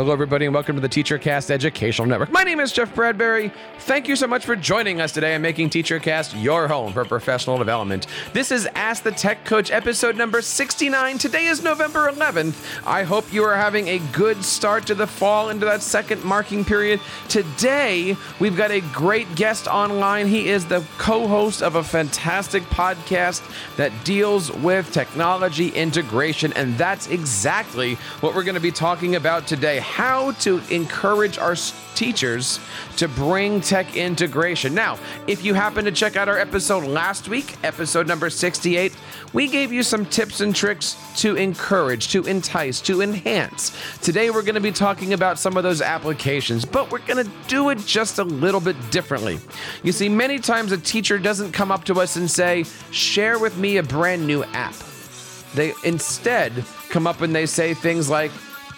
Hello, everybody, and welcome to the TeacherCast Educational Network. My name is Jeff Bradbury. Thank you so much for joining us today and making TeacherCast your home for professional development. This is Ask the Tech Coach episode number 69. Today is November 11th. I hope you are having a good start to the fall into that second marking period. Today, we've got a great guest online. He is the co host of a fantastic podcast that deals with technology integration, and that's exactly what we're going to be talking about today how to encourage our teachers to bring tech integration. Now, if you happen to check out our episode last week, episode number 68, we gave you some tips and tricks to encourage, to entice, to enhance. Today, we're going to be talking about some of those applications, but we're going to do it just a little bit differently. You see, many times a teacher doesn't come up to us and say, Share with me a brand new app. They instead come up and they say things like,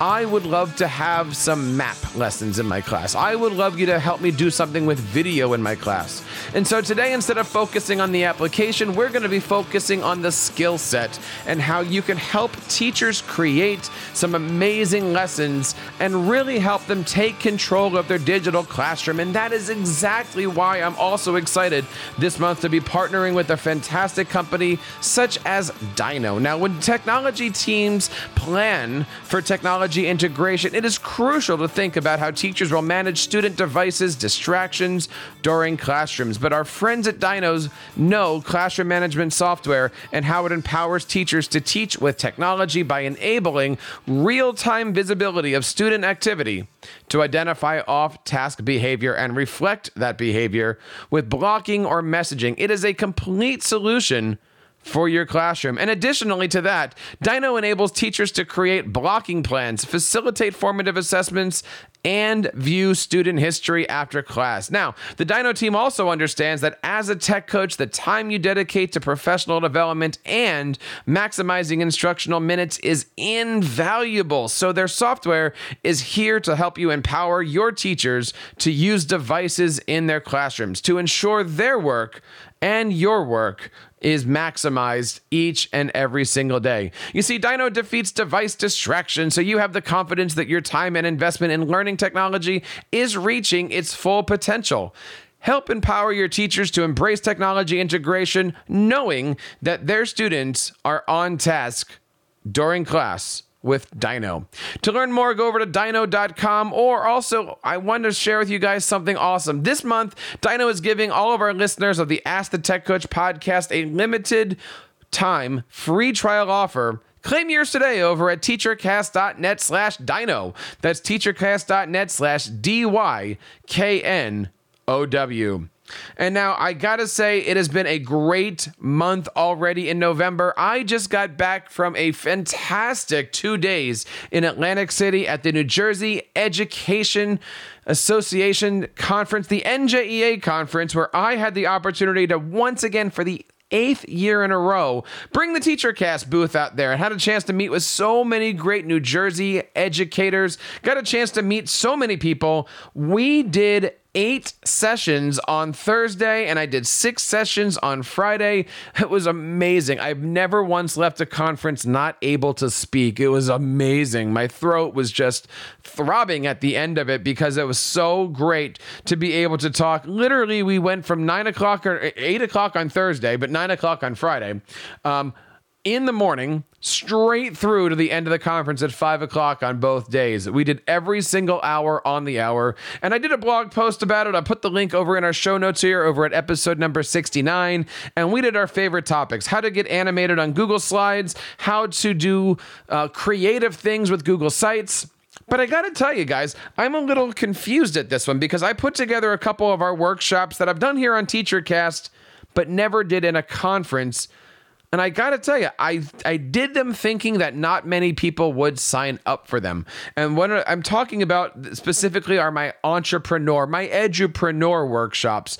I would love to have some map lessons in my class. I would love you to help me do something with video in my class. And so today, instead of focusing on the application, we're going to be focusing on the skill set and how you can help teachers create some amazing lessons and really help them take control of their digital classroom. And that is exactly why I'm also excited this month to be partnering with a fantastic company such as DyKnow. Now, when technology teams plan for technology, technology integration, it is crucial to think about how teachers will manage student devices, distractions during classrooms. But our friends at Dinos know classroom management software and how it empowers teachers to teach with technology by enabling real time visibility of student activity to identify off task behavior and reflect that behavior with blocking or messaging. It is a complete solution for your classroom. And additionally to that, DyKnow enables teachers to create blocking plans, facilitate formative assessments, and view student history after class. Now, the DyKnow team also understands that as a tech coach, the time you dedicate to professional development and maximizing instructional minutes is invaluable. So, their software is here to help you empower your teachers to use devices in their classrooms to ensure their work and your work is maximized each and every single day. You see, DyKnow defeats device distraction, so you have the confidence that your time and investment in learning technology is reaching its full potential. Help empower your teachers to embrace technology integration, knowing that their students are on task during class with DyKnow. To learn more, go over to dyknow.com or also I wanted to share with you guys something awesome. This month, DyKnow is giving all of our listeners of the Ask the Tech Coach podcast a limited time free trial offer. Claim yours today over at teachercast.net slash dyknow. That's teachercast.net slash D-Y-K-N-O-W. And now I gotta say, it has been a great month already in November. I just got back from a fantastic two days in Atlantic City at the New Jersey Education Association Conference, the NJEA conference, where I had the opportunity to once again, for the eighth year in a row, bring the TeacherCast booth out there and had a chance to meet with so many great New Jersey educators. Got a chance to meet so many people. We did eight sessions on Thursday and I did six sessions on Friday. It was amazing. I've never once left a conference not able to speak. It was amazing. My throat was just throbbing at the end of it because it was so great to be able to talk. Literally, we went from nine o'clock or eight o'clock on Thursday, but nine o'clock on Friday. Um, in the morning straight through to the end of the conference at five o'clock on both days. We did every single hour on the hour. And I did a blog post about it. I put the link over in our show notes here over at episode number 69. And we did our favorite topics how to get animated on Google Slides, how to do uh, creative things with Google Sites. But I got to tell you guys, I'm a little confused at this one because I put together a couple of our workshops that I've done here on TeacherCast, but never did in a conference and I got to tell you, I I did them thinking that not many people would sign up for them. And what I'm talking about specifically are my entrepreneur, my edupreneur workshops.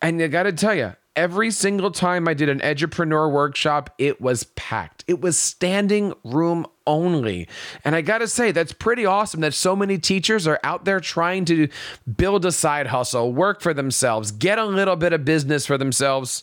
And I got to tell you, every single time I did an edupreneur workshop, it was packed. It was standing room only. And I got to say, that's pretty awesome that so many teachers are out there trying to build a side hustle, work for themselves, get a little bit of business for themselves.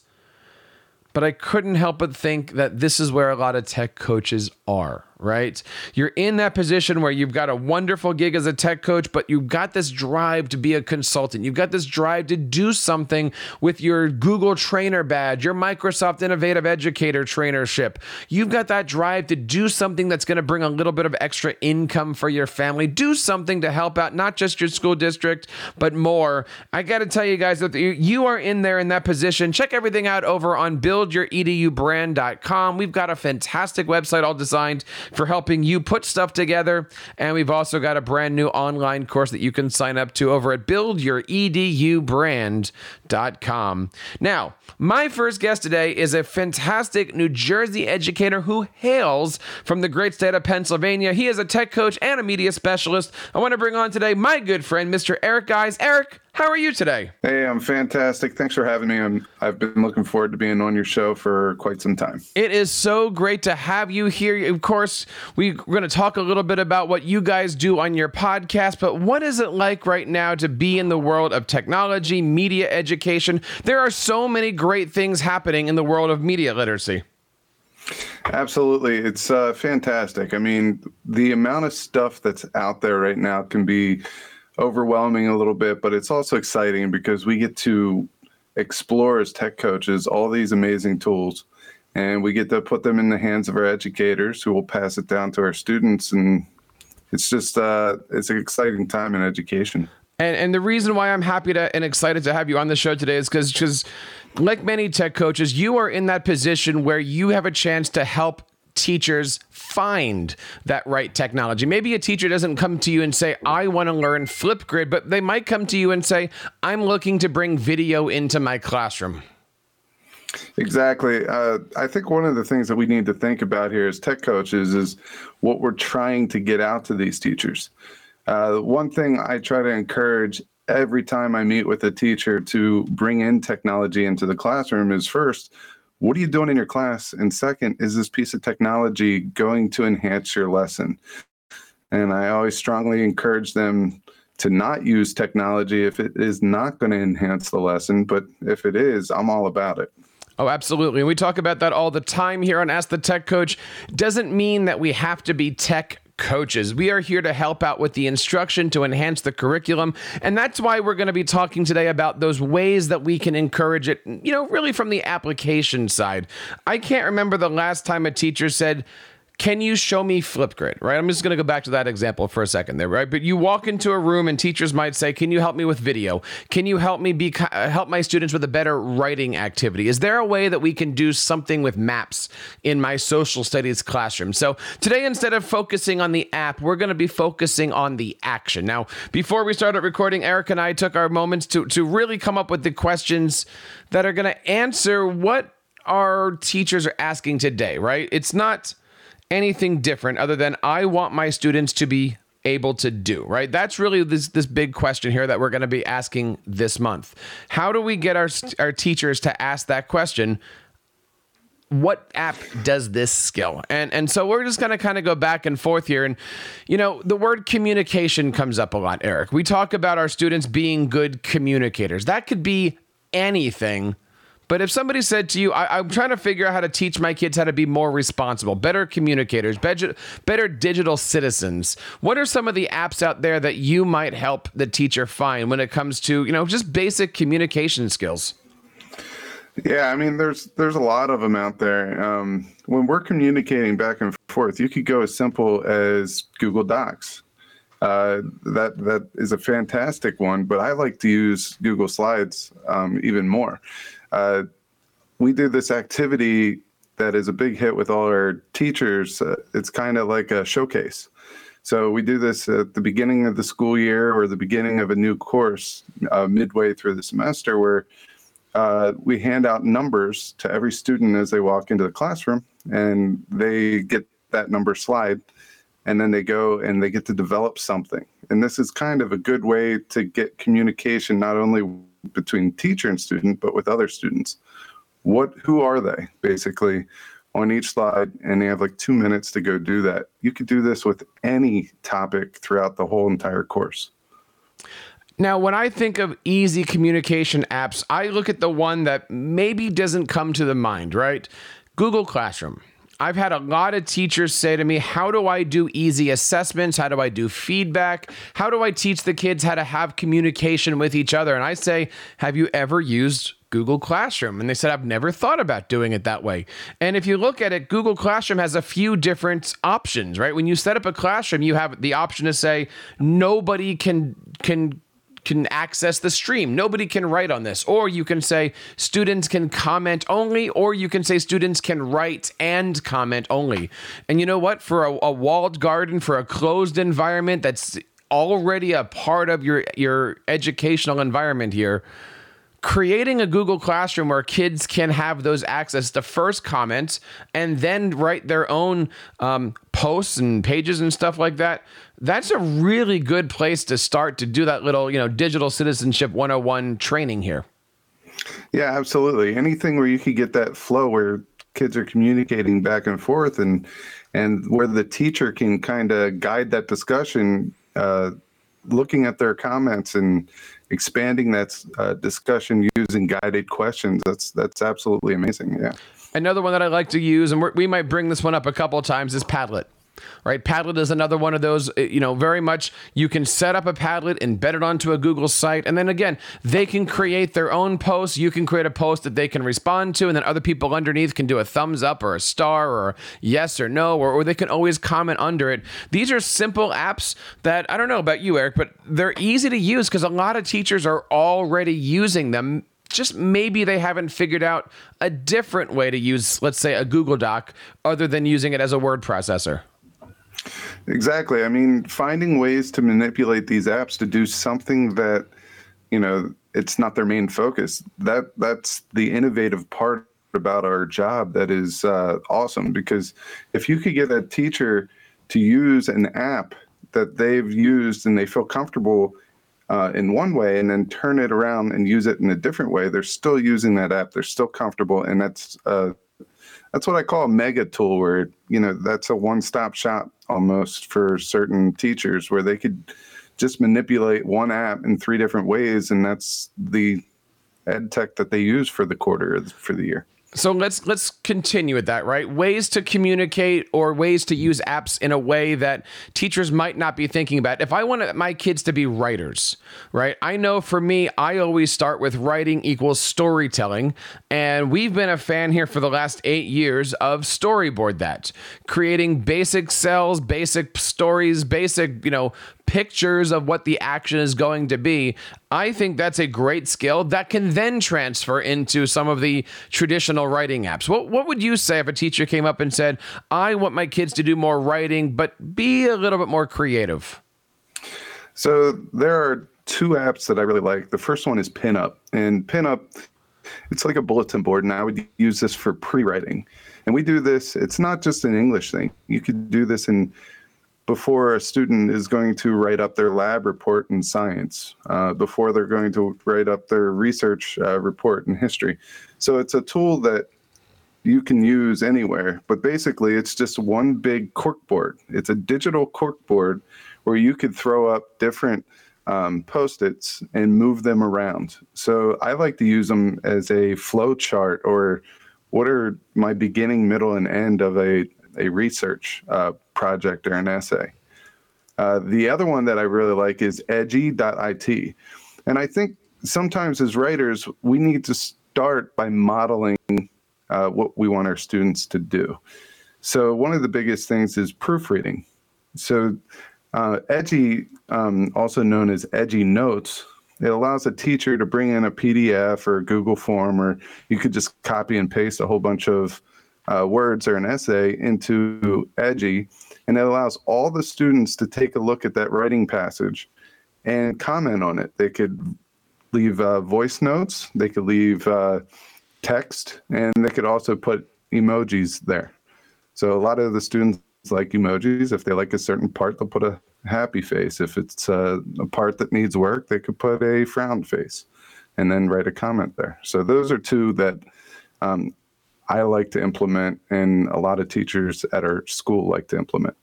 But I couldn't help but think that this is where a lot of tech coaches are right? You're in that position where you've got a wonderful gig as a tech coach, but you've got this drive to be a consultant. You've got this drive to do something with your Google trainer badge, your Microsoft Innovative Educator trainership. You've got that drive to do something that's going to bring a little bit of extra income for your family. Do something to help out not just your school district, but more. I got to tell you guys that you are in there in that position. Check everything out over on buildyouredubrand.com. We've got a fantastic website all designed for helping you put stuff together. And we've also got a brand new online course that you can sign up to over at buildyouredubrand.com. Now, my first guest today is a fantastic New Jersey educator who hails from the great state of Pennsylvania. He is a tech coach and a media specialist. I want to bring on today my good friend, Mr. Eric Guys. Eric, how are you today? Hey, I'm fantastic. Thanks for having me. I'm, I've been looking forward to being on your show for quite some time. It is so great to have you here. Of course, we're going to talk a little bit about what you guys do on your podcast, but what is it like right now to be in the world of technology, media education? There are so many great things happening in the world of media literacy. Absolutely. It's uh, fantastic. I mean, the amount of stuff that's out there right now can be overwhelming a little bit, but it's also exciting because we get to explore as tech coaches all these amazing tools and we get to put them in the hands of our educators who will pass it down to our students and it's just uh, it's an exciting time in education. And and the reason why I'm happy to and excited to have you on the show today is because because like many tech coaches, you are in that position where you have a chance to help teachers find that right technology. Maybe a teacher doesn't come to you and say, I want to learn Flipgrid, but they might come to you and say, I'm looking to bring video into my classroom. Exactly. Uh, I think one of the things that we need to think about here as tech coaches is what we're trying to get out to these teachers. Uh, one thing I try to encourage every time I meet with a teacher to bring in technology into the classroom is first, what are you doing in your class? And second, is this piece of technology going to enhance your lesson? And I always strongly encourage them to not use technology if it is not going to enhance the lesson. But if it is, I'm all about it. Oh, absolutely. And we talk about that all the time here on Ask the Tech Coach. Doesn't mean that we have to be tech coaches. We are here to help out with the instruction to enhance the curriculum. And that's why we're going to be talking today about those ways that we can encourage it, you know, really from the application side. I can't remember the last time a teacher said, can you show me Flipgrid? Right. I'm just going to go back to that example for a second there. Right. But you walk into a room and teachers might say, "Can you help me with video? Can you help me be uh, help my students with a better writing activity? Is there a way that we can do something with maps in my social studies classroom?" So today, instead of focusing on the app, we're going to be focusing on the action. Now, before we started recording, Eric and I took our moments to to really come up with the questions that are going to answer what our teachers are asking today. Right. It's not anything different other than I want my students to be able to do, right? That's really this this big question here that we're going to be asking this month. How do we get our our teachers to ask that question? What app does this skill? And and so we're just going to kind of go back and forth here and you know, the word communication comes up a lot, Eric. We talk about our students being good communicators. That could be anything but if somebody said to you, I, am trying to figure out how to teach my kids how to be more responsible, better communicators, better, better digital citizens, what are some of the apps out there that you might help the teacher find when it comes to, you know, just basic communication skills? Yeah, I mean, there's there's a lot of them out there. Um, when we're communicating back and forth, you could go as simple as Google Docs. Uh, that that is a fantastic one, but I like to use Google Slides um, even more uh, we do this activity that is a big hit with all our teachers. Uh, it's kind of like a showcase. So we do this at the beginning of the school year or the beginning of a new course uh, midway through the semester where uh, we hand out numbers to every student as they walk into the classroom and they get that number slide and then they go and they get to develop something. And this is kind of a good way to get communication not only between teacher and student, but with other students. What, who are they basically on each slide? And they have like two minutes to go do that. You could do this with any topic throughout the whole entire course. Now, when I think of easy communication apps, I look at the one that maybe doesn't come to the mind, right? Google Classroom. I've had a lot of teachers say to me, How do I do easy assessments? How do I do feedback? How do I teach the kids how to have communication with each other? And I say, Have you ever used Google Classroom? And they said, I've never thought about doing it that way. And if you look at it, Google Classroom has a few different options, right? When you set up a classroom, you have the option to say, Nobody can, can, can access the stream. Nobody can write on this. Or you can say students can comment only, or you can say students can write and comment only. And you know what? For a, a walled garden, for a closed environment that's already a part of your your educational environment here, creating a Google Classroom where kids can have those access to first comments and then write their own um, posts and pages and stuff like that. That's a really good place to start to do that little, you know, digital citizenship 101 training here. Yeah, absolutely. Anything where you could get that flow where kids are communicating back and forth and and where the teacher can kind of guide that discussion uh, looking at their comments and expanding that uh, discussion using guided questions. That's that's absolutely amazing yeah. Another one that i like to use and we might bring this one up a couple of times is padlet right? Padlet is another one of those, uh, you know, very much you can set up a Padlet, embed it onto a Google site, and then again, they can create their own posts. You can create a post that they can respond to, and then other people underneath can do a thumbs up or a star or yes or no, or, or they can always comment under it. These are simple apps that I don't know about you, Eric, but they're easy to use because a lot of teachers are already using them just maybe they haven't figured out a different way to use, let's say, a Google Doc other than using it as a word processor. Exactly. I mean, finding ways to manipulate these apps to do something that, you know, it's not their main focus. That that's the innovative part about our job that is uh, awesome because if you could get a teacher to use an app that they've used and they feel comfortable uh, in one way and then turn it around and use it in a different way, they're still using that app. They're still comfortable, and that's uh, that's what I call a mega tool, where you know that's a one-stop shop almost for certain teachers, where they could just manipulate one app in three different ways, and that's the ed tech that they use for the quarter for the year. So let's let's continue with that, right? Ways to communicate or ways to use apps in a way that teachers might not be thinking about. If I want my kids to be writers, right? I know for me, I always start with writing equals storytelling, and we've been a fan here for the last 8 years of storyboard that. Creating basic cells, basic stories, basic, you know, pictures of what the action is going to be. I think that's a great skill that can then transfer into some of the traditional writing apps. What what would you say if a teacher came up and said, "I want my kids to do more writing, but be a little bit more creative"? So there are two apps that I really like. The first one is Pinup, and Pinup it's like a bulletin board, and I would use this for pre-writing. And we do this. It's not just an English thing. You could do this in before a student is going to write up their lab report in science, uh, before they're going to write up their research uh, report in history. So it's a tool that you can use anywhere, but basically it's just one big corkboard. It's a digital corkboard where you could throw up different um, post-its and move them around. So I like to use them as a flow chart or what are my beginning, middle, and end of a a research uh, project or an essay. Uh, the other one that I really like is edji.it. And I think sometimes as writers, we need to start by modeling uh, what we want our students to do. So, one of the biggest things is proofreading. So, uh, Edji, um, also known as Edji Notes, it allows a teacher to bring in a PDF or a Google form, or you could just copy and paste a whole bunch of uh, words or an essay into Edji, and it allows all the students to take a look at that writing passage and comment on it. They could leave uh, voice notes, they could leave uh, text, and they could also put emojis there. So a lot of the students like emojis. If they like a certain part, they'll put a happy face. If it's uh, a part that needs work, they could put a frown face and then write a comment there. So those are two that um, I like to implement, and a lot of teachers at our school like to implement.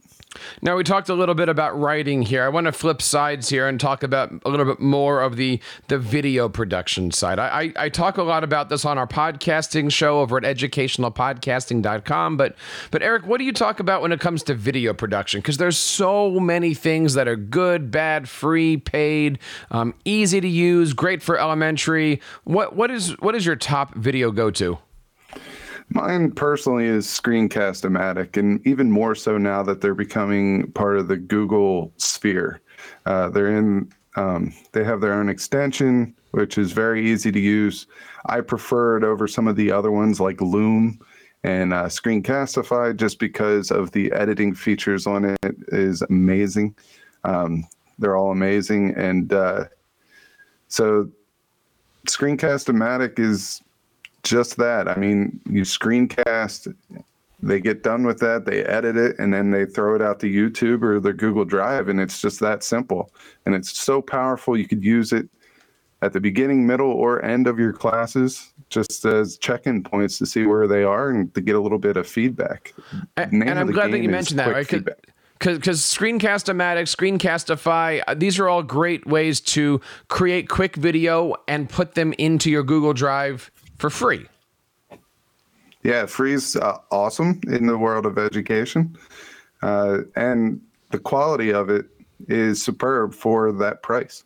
Now we talked a little bit about writing here. I want to flip sides here and talk about a little bit more of the the video production side. I, I, I talk a lot about this on our podcasting show over at educationalpodcasting.com. But but Eric, what do you talk about when it comes to video production? Because there's so many things that are good, bad, free, paid, um, easy to use, great for elementary. What what is what is your top video go to? Mine personally is Screencast-O-Matic, and even more so now that they're becoming part of the Google Sphere. Uh, they're in. Um, they have their own extension, which is very easy to use. I prefer it over some of the other ones like Loom and uh, Screencastify, just because of the editing features on it is amazing. Um, they're all amazing, and uh, so Screencast-O-Matic is just that. I mean, you screencast, they get done with that, they edit it, and then they throw it out to YouTube or their Google Drive, and it's just that simple. And it's so powerful. You could use it at the beginning, middle, or end of your classes, just as check-in points to see where they are and to get a little bit of feedback. And, and I'm glad that you mentioned that, right? because Screencast-O-Matic, Screencastify, these are all great ways to create quick video and put them into your Google Drive for free. Yeah, free's uh, awesome in the world of education, uh, and the quality of it is superb for that price.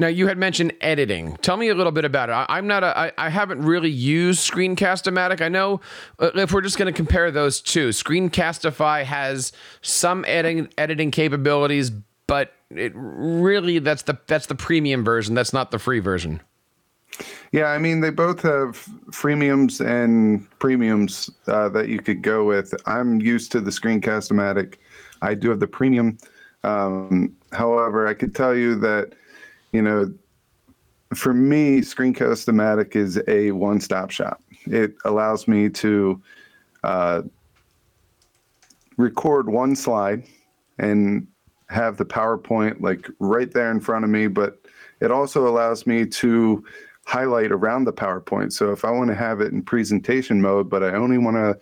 Now you had mentioned editing. Tell me a little bit about it. I, am not a. I, I haven't really used Screencast-O-Matic. I know uh, if we're just going to compare those two, Screencastify has some editing editing capabilities, but it really that's the that's the premium version. That's not the free version. Yeah, I mean they both have freemiums and premiums uh, that you could go with. I'm used to the Screencast-O-Matic. I do have the premium. Um, however, I could tell you that you know, for me, Screencast-O-Matic is a one-stop shop. It allows me to uh, record one slide and have the PowerPoint like right there in front of me, but it also allows me to highlight around the PowerPoint. So if I want to have it in presentation mode, but I only want to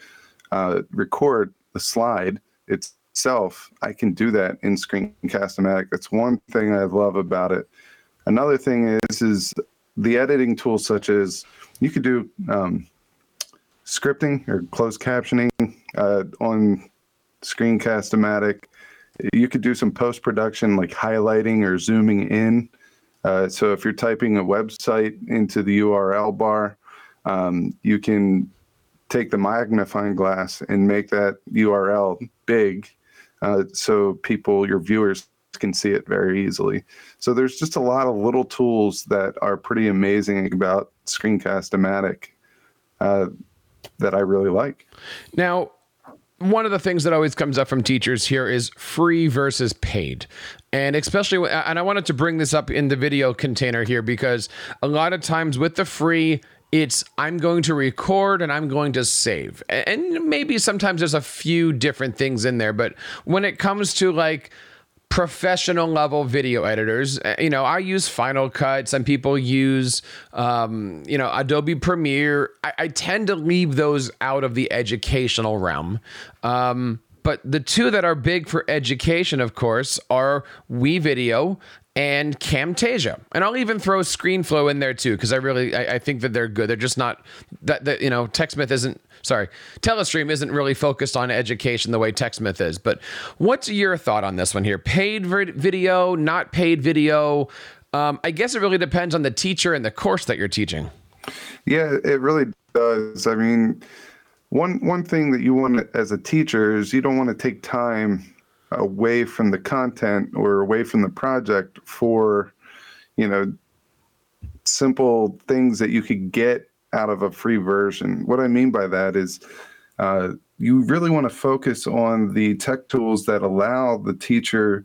uh, record the slide itself, I can do that in Screencast-O-Matic. That's one thing I love about it. Another thing is is the editing tools such as you could do um, scripting or closed captioning uh, on Screencast-O-Matic. You could do some post production like highlighting or zooming in uh, so if you're typing a website into the URL bar, um, you can take the magnifying glass and make that URL big uh, so people, your viewers, can see it very easily. So there's just a lot of little tools that are pretty amazing about Screencast-O-Matic uh, that I really like. Now, one of the things that always comes up from teachers here is free versus paid. And especially, and I wanted to bring this up in the video container here because a lot of times with the free, it's I'm going to record and I'm going to save. And maybe sometimes there's a few different things in there, but when it comes to like professional level video editors. Uh, you know, I use Final Cut. Some people use, um, you know, Adobe Premiere. I, I, tend to leave those out of the educational realm. Um, but the two that are big for education, of course, are WeVideo and Camtasia. And I'll even throw ScreenFlow in there too, because I really I, I, think that they're good. They're just not that that you know, TechSmith isn't sorry, Telestream isn't really focused on education the way TechSmith is. But what's your thought on this one here? Paid video, not paid video? Um, I guess it really depends on the teacher and the course that you're teaching. Yeah, it really does. I mean, one one thing that you want as a teacher is you don't want to take time away from the content or away from the project for, you know, simple things that you could get out of a free version. What I mean by that is uh, you really want to focus on the tech tools that allow the teacher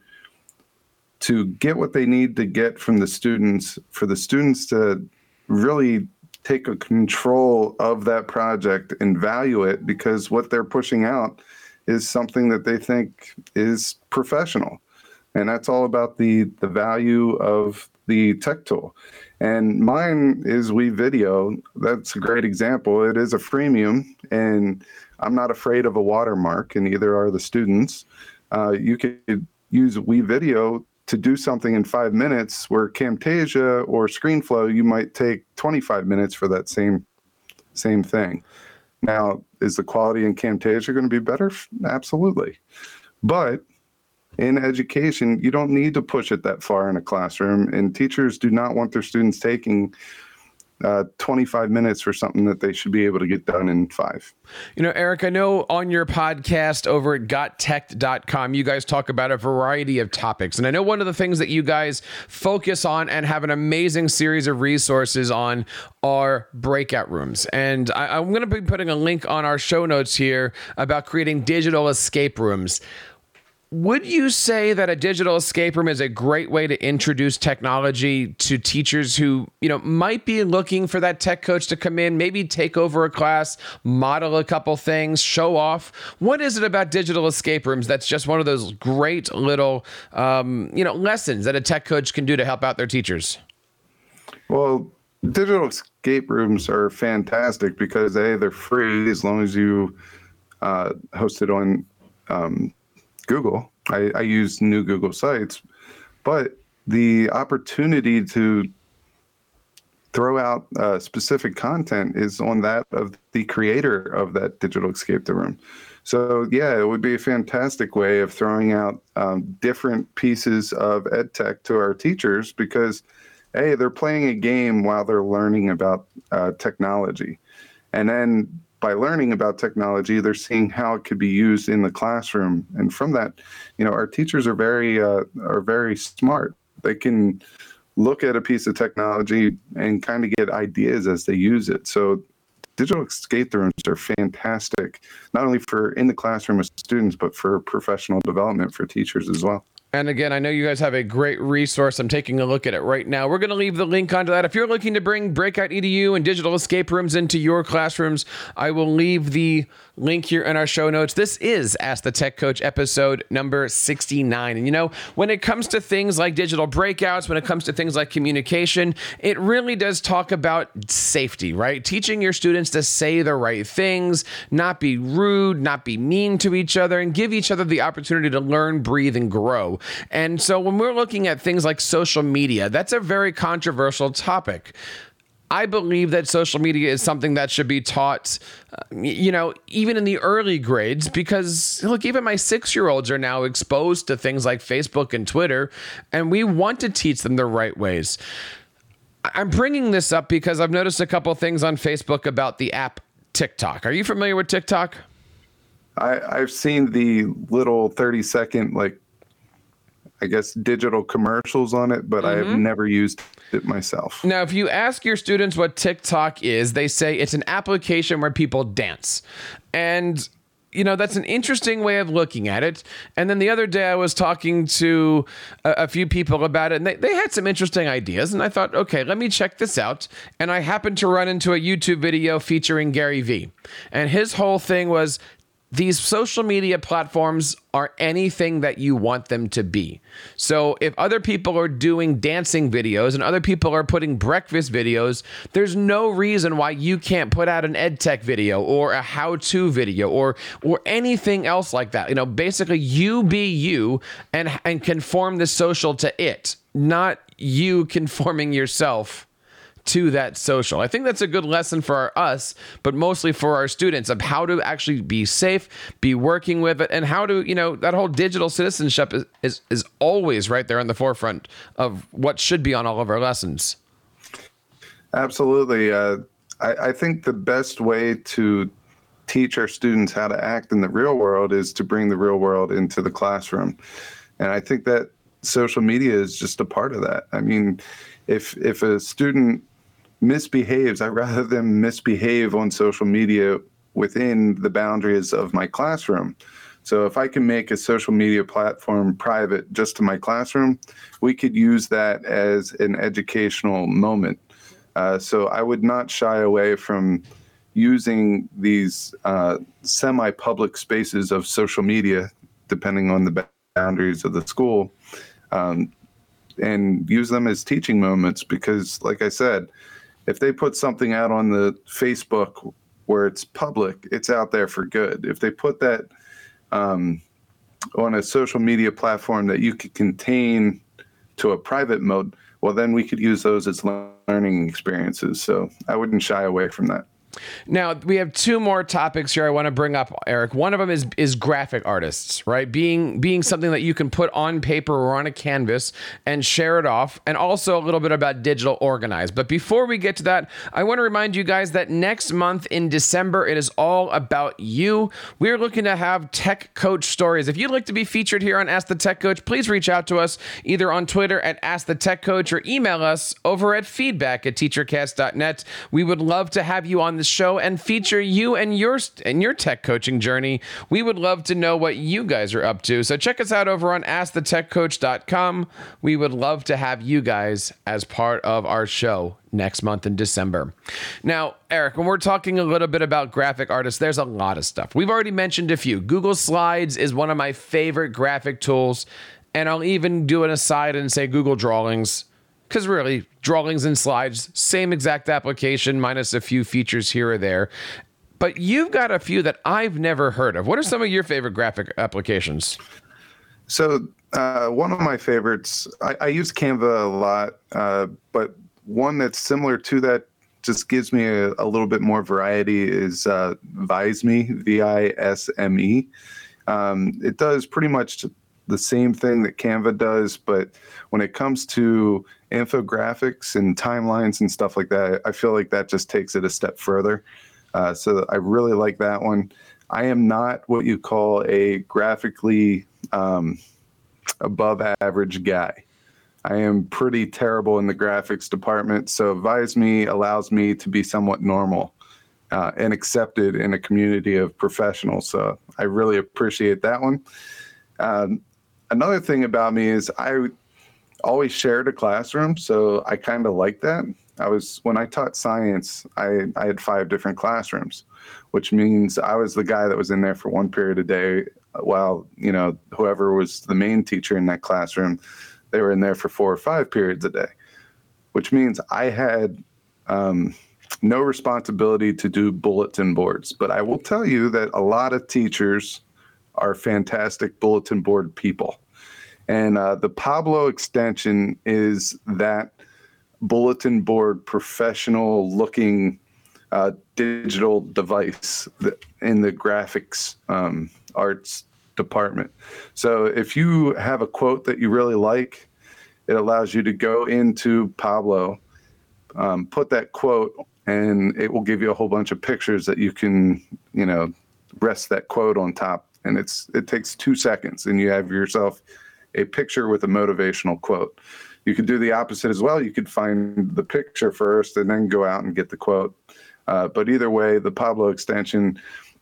to get what they need to get from the students, for the students to really take a control of that project and value it because what they're pushing out is something that they think is professional. And that's all about the, the value of the tech tool. And mine is WeVideo. That's a great example. It is a freemium, and I'm not afraid of a watermark, and neither are the students. Uh, you could use WeVideo to do something in five minutes, where Camtasia or ScreenFlow, you might take 25 minutes for that same same thing. Now, is the quality in Camtasia going to be better? Absolutely. But in education, you don't need to push it that far in a classroom, and teachers do not want their students taking uh, 25 minutes for something that they should be able to get done in five. You know, Eric, I know on your podcast over at gottech.com, you guys talk about a variety of topics. And I know one of the things that you guys focus on and have an amazing series of resources on are breakout rooms. And I, I'm going to be putting a link on our show notes here about creating digital escape rooms. Would you say that a digital escape room is a great way to introduce technology to teachers who, you know, might be looking for that tech coach to come in, maybe take over a class, model a couple things, show off? What is it about digital escape rooms that's just one of those great little, um, you know, lessons that a tech coach can do to help out their teachers? Well, digital escape rooms are fantastic because a they're free as long as you uh, host it on um, Google. I, I use new Google sites, but the opportunity to throw out uh, specific content is on that of the creator of that digital escape the room. So yeah, it would be a fantastic way of throwing out um, different pieces of ed tech to our teachers because, hey, they're playing a game while they're learning about uh, technology, and then by learning about technology, they're seeing how it could be used in the classroom, and from that, you know, our teachers are very uh, are very smart. They can look at a piece of technology and kind of get ideas as they use it. So digital escape rooms are fantastic, not only for in the classroom with students, but for professional development for teachers as well. And again, I know you guys have a great resource. I'm taking a look at it right now. We're going to leave the link onto that. If you're looking to bring Breakout EDU and digital escape rooms into your classrooms, I will leave the link here in our show notes. This is Ask the Tech Coach episode number 69. And you know, when it comes to things like digital breakouts, when it comes to things like communication, it really does talk about safety, right? Teaching your students to say the right things, not be rude, not be mean to each other, and give each other the opportunity to learn, breathe, and grow. And so when we're looking at things like social media, that's a very controversial topic. I believe that social media is something that should be taught, uh, you know, even in the early grades, because look, even my six year olds are now exposed to things like Facebook and Twitter, and we want to teach them the right ways. I'm bringing this up because I've noticed a couple things on Facebook about the app TikTok. Are you familiar with TikTok? I, I've seen the little 30 second, like, I guess, digital commercials on it, but mm-hmm. I have mm-hmm. never used it myself. Now, if you ask your students what TikTok is, they say it's an application where people dance. And you know that's an interesting way of looking at it and then the other day i was talking to a, a, few people about it and they, they had some interesting ideas and i thought okay let me check this out and i happened to run into a youtube video featuring gary vee and his whole thing was these social media platforms are anything that you want them to be. So if other people are doing dancing videos and other people are putting breakfast videos, there's no reason why you can't put out an ed tech video or a how-to video or or anything else like that. You know, basically you be you and and conform the social to it, not you conforming yourself to that social. I think that's a good lesson for our, us, but mostly for our students of how to actually be safe, be working with it, and how to, you know, that whole digital citizenship is, is, is always right there on the forefront of what should be on all of our lessons. Absolutely. Uh, I, I think the best way to teach our students how to act in the real world is to bring the real world into the classroom. And I think that social media is just a part of that. I mean, if if a student misbehaves, I'd rather them misbehave on social media within the boundaries of my classroom. So if I can make a social media platform private just to my classroom, we could use that as an educational moment. Uh, so I would not shy away from using these uh, semi-public spaces of social media, depending on the boundaries of the school, um, and use them as teaching moments because like i said if they put something out on the facebook where it's public it's out there for good. If they put that um, on a social media platform that you could contain to a private mode well then we could use those as learning experiences. So i wouldn't shy away from that now we have two more topics here I want to bring up, Eric. One of them is is graphic artists, right? Being being something that you can put on paper or on a canvas and share it off, and also a little bit about digital organize. But before we get to that, I want to remind you guys that next month in December it is all about you. We're looking to have tech coach stories. If you'd like to be featured here on Ask the Tech Coach, please reach out to us either on Twitter at Ask the Tech Coach or email us over at feedback at teachercast.net. We would love to have you on show and feature you and your and your tech coaching journey. We would love to know what you guys are up to. So check us out over on askthetechcoach.com. We would love to have you guys as part of our show next month in December. Now, Eric, when we're talking a little bit about graphic artists, there's a lot of stuff. We've already mentioned a few. Google Slides is one of my favorite graphic tools, and I'll even do an aside and say Google Drawings because really, drawings and slides, same exact application, minus a few features here or there. But you've got a few that I've never heard of. What are some of your favorite graphic applications? So, uh, one of my favorites, I, I use Canva a lot, uh, but one that's similar to that just gives me a, a little bit more variety is uh, Visme, V I S M E. Um, it does pretty much the same thing that Canva does, but when it comes to infographics and timelines and stuff like that, I feel like that just takes it a step further. Uh, so I really like that one. I am not what you call a graphically um, above average guy. I am pretty terrible in the graphics department. So Visme allows me to be somewhat normal uh, and accepted in a community of professionals. So I really appreciate that one. Um, another thing about me is I always shared a classroom, so I kind of like that. I was when I taught science, I, I had five different classrooms, which means I was the guy that was in there for one period a day, while you know whoever was the main teacher in that classroom, they were in there for four or five periods a day, which means I had um, no responsibility to do bulletin boards. But I will tell you that a lot of teachers are fantastic bulletin board people. And uh, the Pablo extension is that bulletin board professional looking uh, digital device in the graphics um, arts department. So if you have a quote that you really like, it allows you to go into Pablo, um, put that quote, and it will give you a whole bunch of pictures that you can, you know, rest that quote on top. And it's it takes two seconds, and you have yourself a picture with a motivational quote. You could do the opposite as well. You could find the picture first and then go out and get the quote. Uh, but either way, the Pablo extension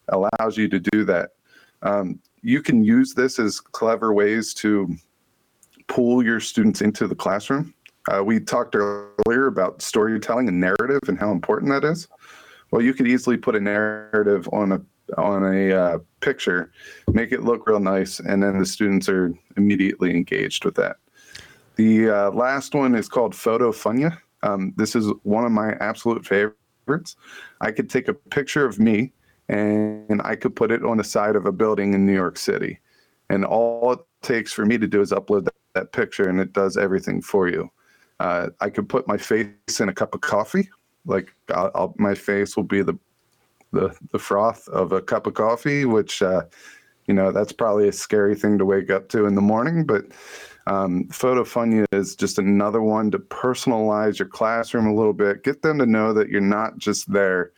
allows you to do that. Um, you can use this as clever ways to pull your students into the classroom. Uh, we talked earlier about storytelling and narrative and how important that is. Well, you could easily put a narrative on a on a uh, picture, make it look real nice, and then the students are immediately engaged with that. The uh, last one is called PhotoFunia. Um, this is one of my absolute favorites. I could take a picture of me and I could put it on the side of a building in New York City. And all it takes for me to do is upload that, that picture and it does everything for you. Uh, I could put my face in a cup of coffee. Like I'll, I'll, my face will be the the the froth of a cup of coffee, which uh, you know that's probably a scary thing to wake up to in the morning. But um, PhotoFunia is just another one to personalize your classroom a little bit, get them to know that you're not just there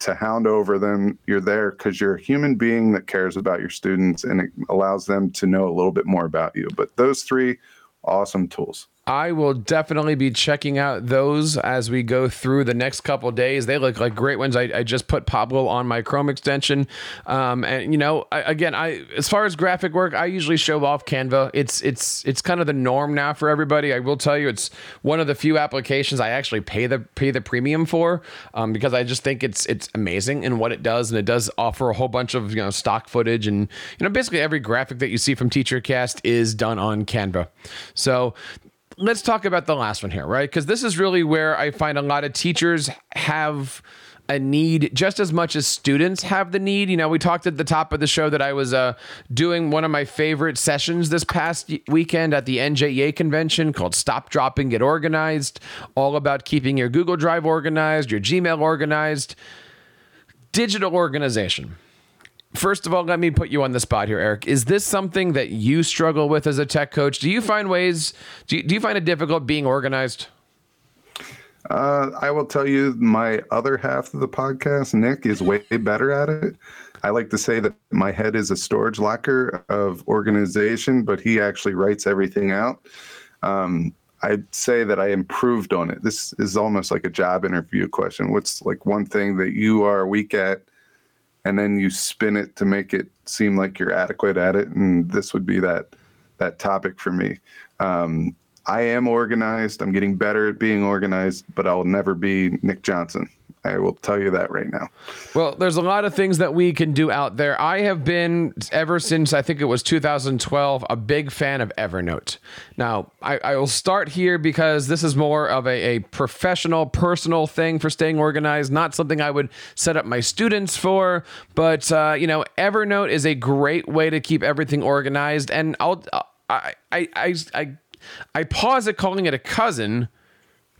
to hound over them. You're there because you're a human being that cares about your students, and it allows them to know a little bit more about you. But those three awesome tools. I will definitely be checking out those as we go through the next couple days. They look like great ones. I, I, just put Pablo on my Chrome extension, um, and you know, I, again, I as far as graphic work, I usually show off Canva. It's it's it's kind of the norm now for everybody. I will tell you, it's one of the few applications I actually pay the pay the premium for um, because I just think it's it's amazing in what it does, and it does offer a whole bunch of you know stock footage and you know basically every graphic that you see from TeacherCast is done on Canva. So let's talk about the last one here, right? Because this is really where I find a lot of teachers have a need just as much as students have the need. You know, we talked at the top of the show that I was uh, doing one of my favorite sessions this past weekend at the NJEA convention called Stop Dropping Get Organized, all about keeping your Google Drive organized, your Gmail organized, digital organization. First of all, let me put you on the spot here, Eric. Is this something that you struggle with as a tech coach? Do you find ways, do you, do you find it difficult being organized? Uh, I will tell you, my other half of the podcast, Nick, is way better at it. I like to say that my head is a storage locker of organization, but he actually writes everything out. Um, I'd say that I improved on it. This is almost like a job interview question. What's like one thing that you are weak at, and then you spin it to make it seem like you're adequate at it, and this would be that that topic for me. Um, I am organized. I'm getting better at being organized, but I'll never be Nick Johnson. I will tell you that right now. Well, there's a lot of things that we can do out there. I have been, ever since I think it was 2012, a big fan of Evernote. Now, I, I will start here because this is more of a, a professional, personal thing for staying organized, not something I would set up my students for. But, uh, you know, Evernote is a great way to keep everything organized. And I'll, I, I, I, I I pause at calling it a cousin,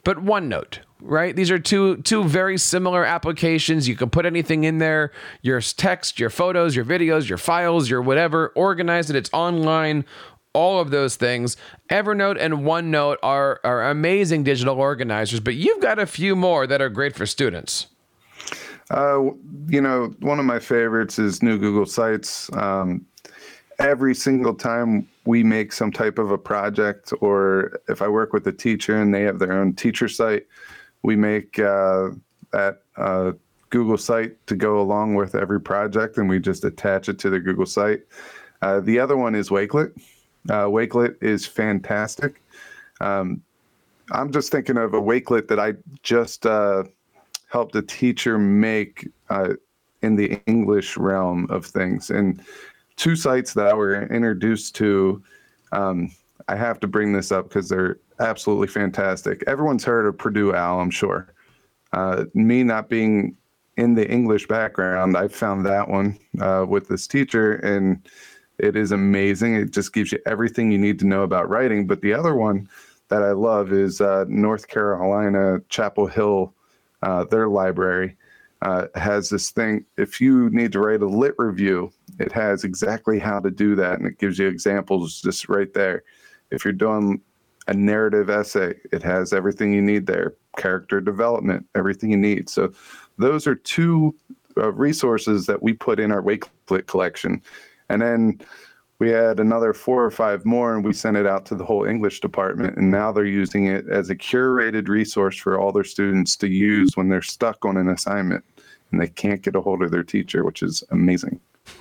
but OneNote, right? These are two two very similar applications. You can put anything in there, your text, your photos, your videos, your files, your whatever, organize it. It's online. All of those things. Evernote and OneNote are are amazing digital organizers, but you've got a few more that are great for students. Uh, you know, one of my favorites is New Google Sites. Um, every single time we make some type of a project, or if I work with a teacher and they have their own teacher site, we make uh, that uh, Google site to go along with every project, and we just attach it to the Google site. Uh, the other one is Wakelet. Uh, Wakelet is fantastic. Um, I'm just thinking of a Wakelet that I just uh, helped a teacher make in the English realm of things, and two sites that I were introduced to. Um, I have to bring this up because they're absolutely fantastic. Everyone's heard of Purdue OWL, I'm sure. Uh, me not being in the English background, I found that one uh, with this teacher, and it is amazing. It just gives you everything you need to know about writing. But the other one that I love is uh, North Carolina Chapel Hill, uh, their library uh, has this thing. If you need to write a lit review, it has exactly how to do that, and it gives you examples just right there. If you're doing a narrative essay, it has everything you need there. Character development, everything you need. So, those are two uh, resources that we put in our Wakelet collection, and then we had another four or five more and we sent it out to the whole english department and now they're using it as a curated resource for all their students to use when they're stuck on an assignment and they can't get a hold of their teacher, which is amazing.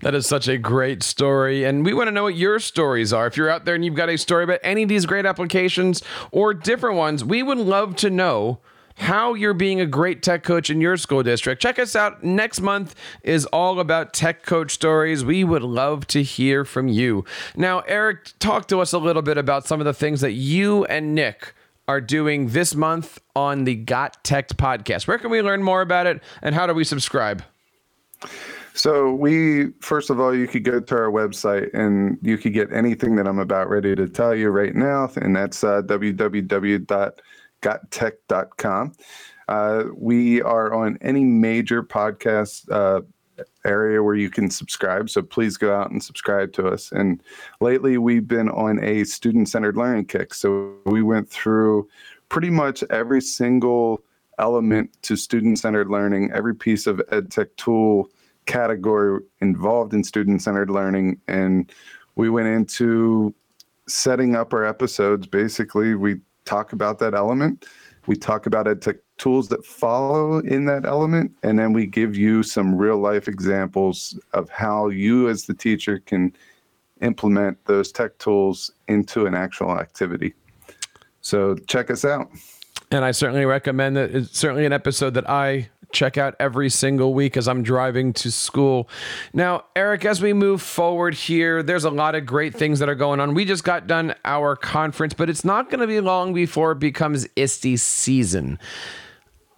that is such a great story. And we want to know what your stories are. If you're out there and you've got a story about any of these great applications or different ones, we would love to know how you're being a great tech coach in your school district. Check us out. Next month is all about tech coach stories. We would love to hear from you. Now, Eric, talk to us a little bit about some of the things that you and Nick are doing this month on the Got Tech podcast. Where can we learn more about it and how do we subscribe? So we first of all, you could go to our website and you could get anything that I'm about ready to tell you right now, and that's uh, www.gottech.com. Uh, we are on any major podcast uh, area where you can subscribe. So please go out and subscribe to us. And lately, we've been on a student centered learning kick. So we went through pretty much every single element to student centered learning, every piece of EdTech tool category involved in student centered learning. And we went into setting up our episodes. Basically, we talk about that element. We talk about EdTech tools that follow in that element and then we give you some real life examples of how you as the teacher can implement those tech tools into an actual activity so check us out and i certainly recommend that it's certainly an episode that i check out every single week as I'm driving to school. Now, Eric, as we move forward here, there's a lot of great things that are going on. We just got done our conference, but it's not going to be long before it becomes ISTE season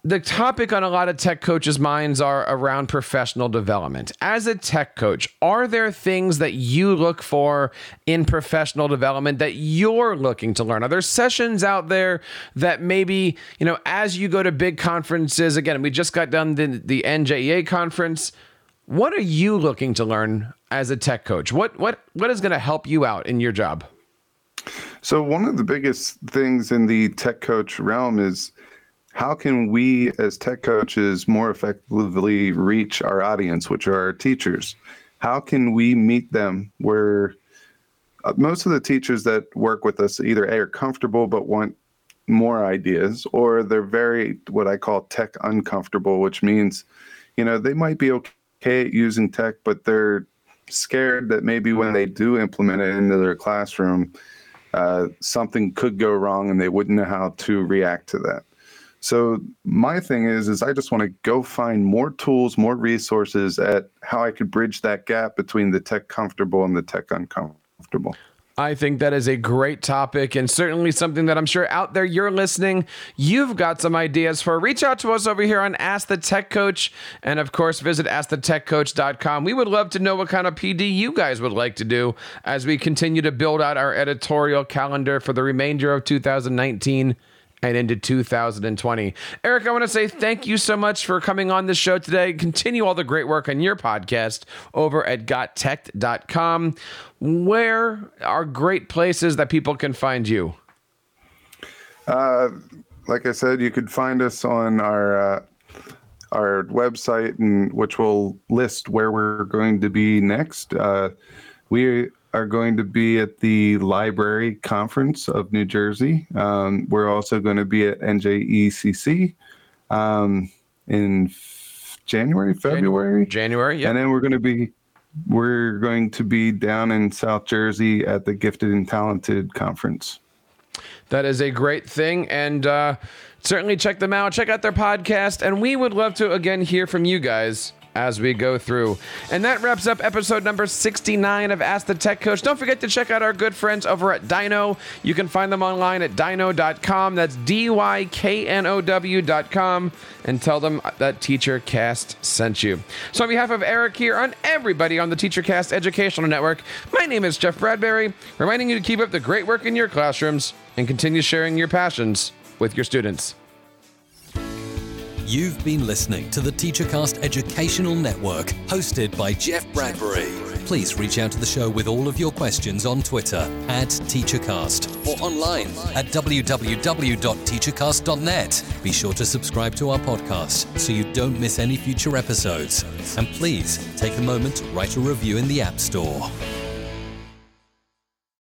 the topic on a lot of tech coaches' minds are around professional development. As a tech coach, are there things that you look for in professional development that you're looking to learn? Are there sessions out there that maybe, you know, as you go to big conferences, again, we just got done the, the NJEA conference. What are you looking to learn as a tech coach? What what what is going to help you out in your job? So one of the biggest things in the tech coach realm is how can we as tech coaches more effectively reach our audience, which are our teachers? How can we meet them where uh, most of the teachers that work with us either A are comfortable but want more ideas, or they're very what I call tech uncomfortable, which means, you know, they might be okay at using tech, but they're scared that maybe when they do implement it into their classroom, uh, something could go wrong and they wouldn't know how to react to that. So my thing is, is I just want to go find more tools, more resources at how I could bridge that gap between the tech comfortable and the tech uncomfortable. I think that is a great topic and certainly something that I'm sure out there you're listening, you've got some ideas for. Reach out to us over here on Ask the Tech Coach. And of course, visit askthetechcoach.com. We would love to know what kind of PD you guys would like to do as we continue to build out our editorial calendar for the remainder of 2019 and into 2020. Eric, I want to say thank you so much for coming on the show today. Continue all the great work on your podcast over at gottech.com. Where are great places that people can find you? Uh, like I said, you could find us on our uh, our website, and which will list where we're going to be next. Uh, we are going to be at the Library Conference of New Jersey. Um, we're also going to be at NJECC um, in f- January, February, January, yeah. and then we're going to be we're going to be down in South Jersey at the Gifted and Talented Conference. That is a great thing, and uh, certainly check them out. Check out their podcast, and we would love to again hear from you guys as we go through. And that wraps up episode number 69 of Ask the Tech Coach. Don't forget to check out our good friends over at DyKnow. You can find them online at dyknow.com. That's D Y K N O W.com. And tell them that TeacherCast sent you. So, on behalf of Eric here, on everybody on the TeacherCast Educational Network, my name is Jeff Bradbury, reminding you to keep up the great work in your classrooms and continue sharing your passions with your students. You've been listening to the TeacherCast Educational Network, hosted by Jeff Bradbury. Please reach out to the show with all of your questions on Twitter at TeacherCast or online at www.teachercast.net. Be sure to subscribe to our podcast so you don't miss any future episodes. And please take a moment to write a review in the App Store.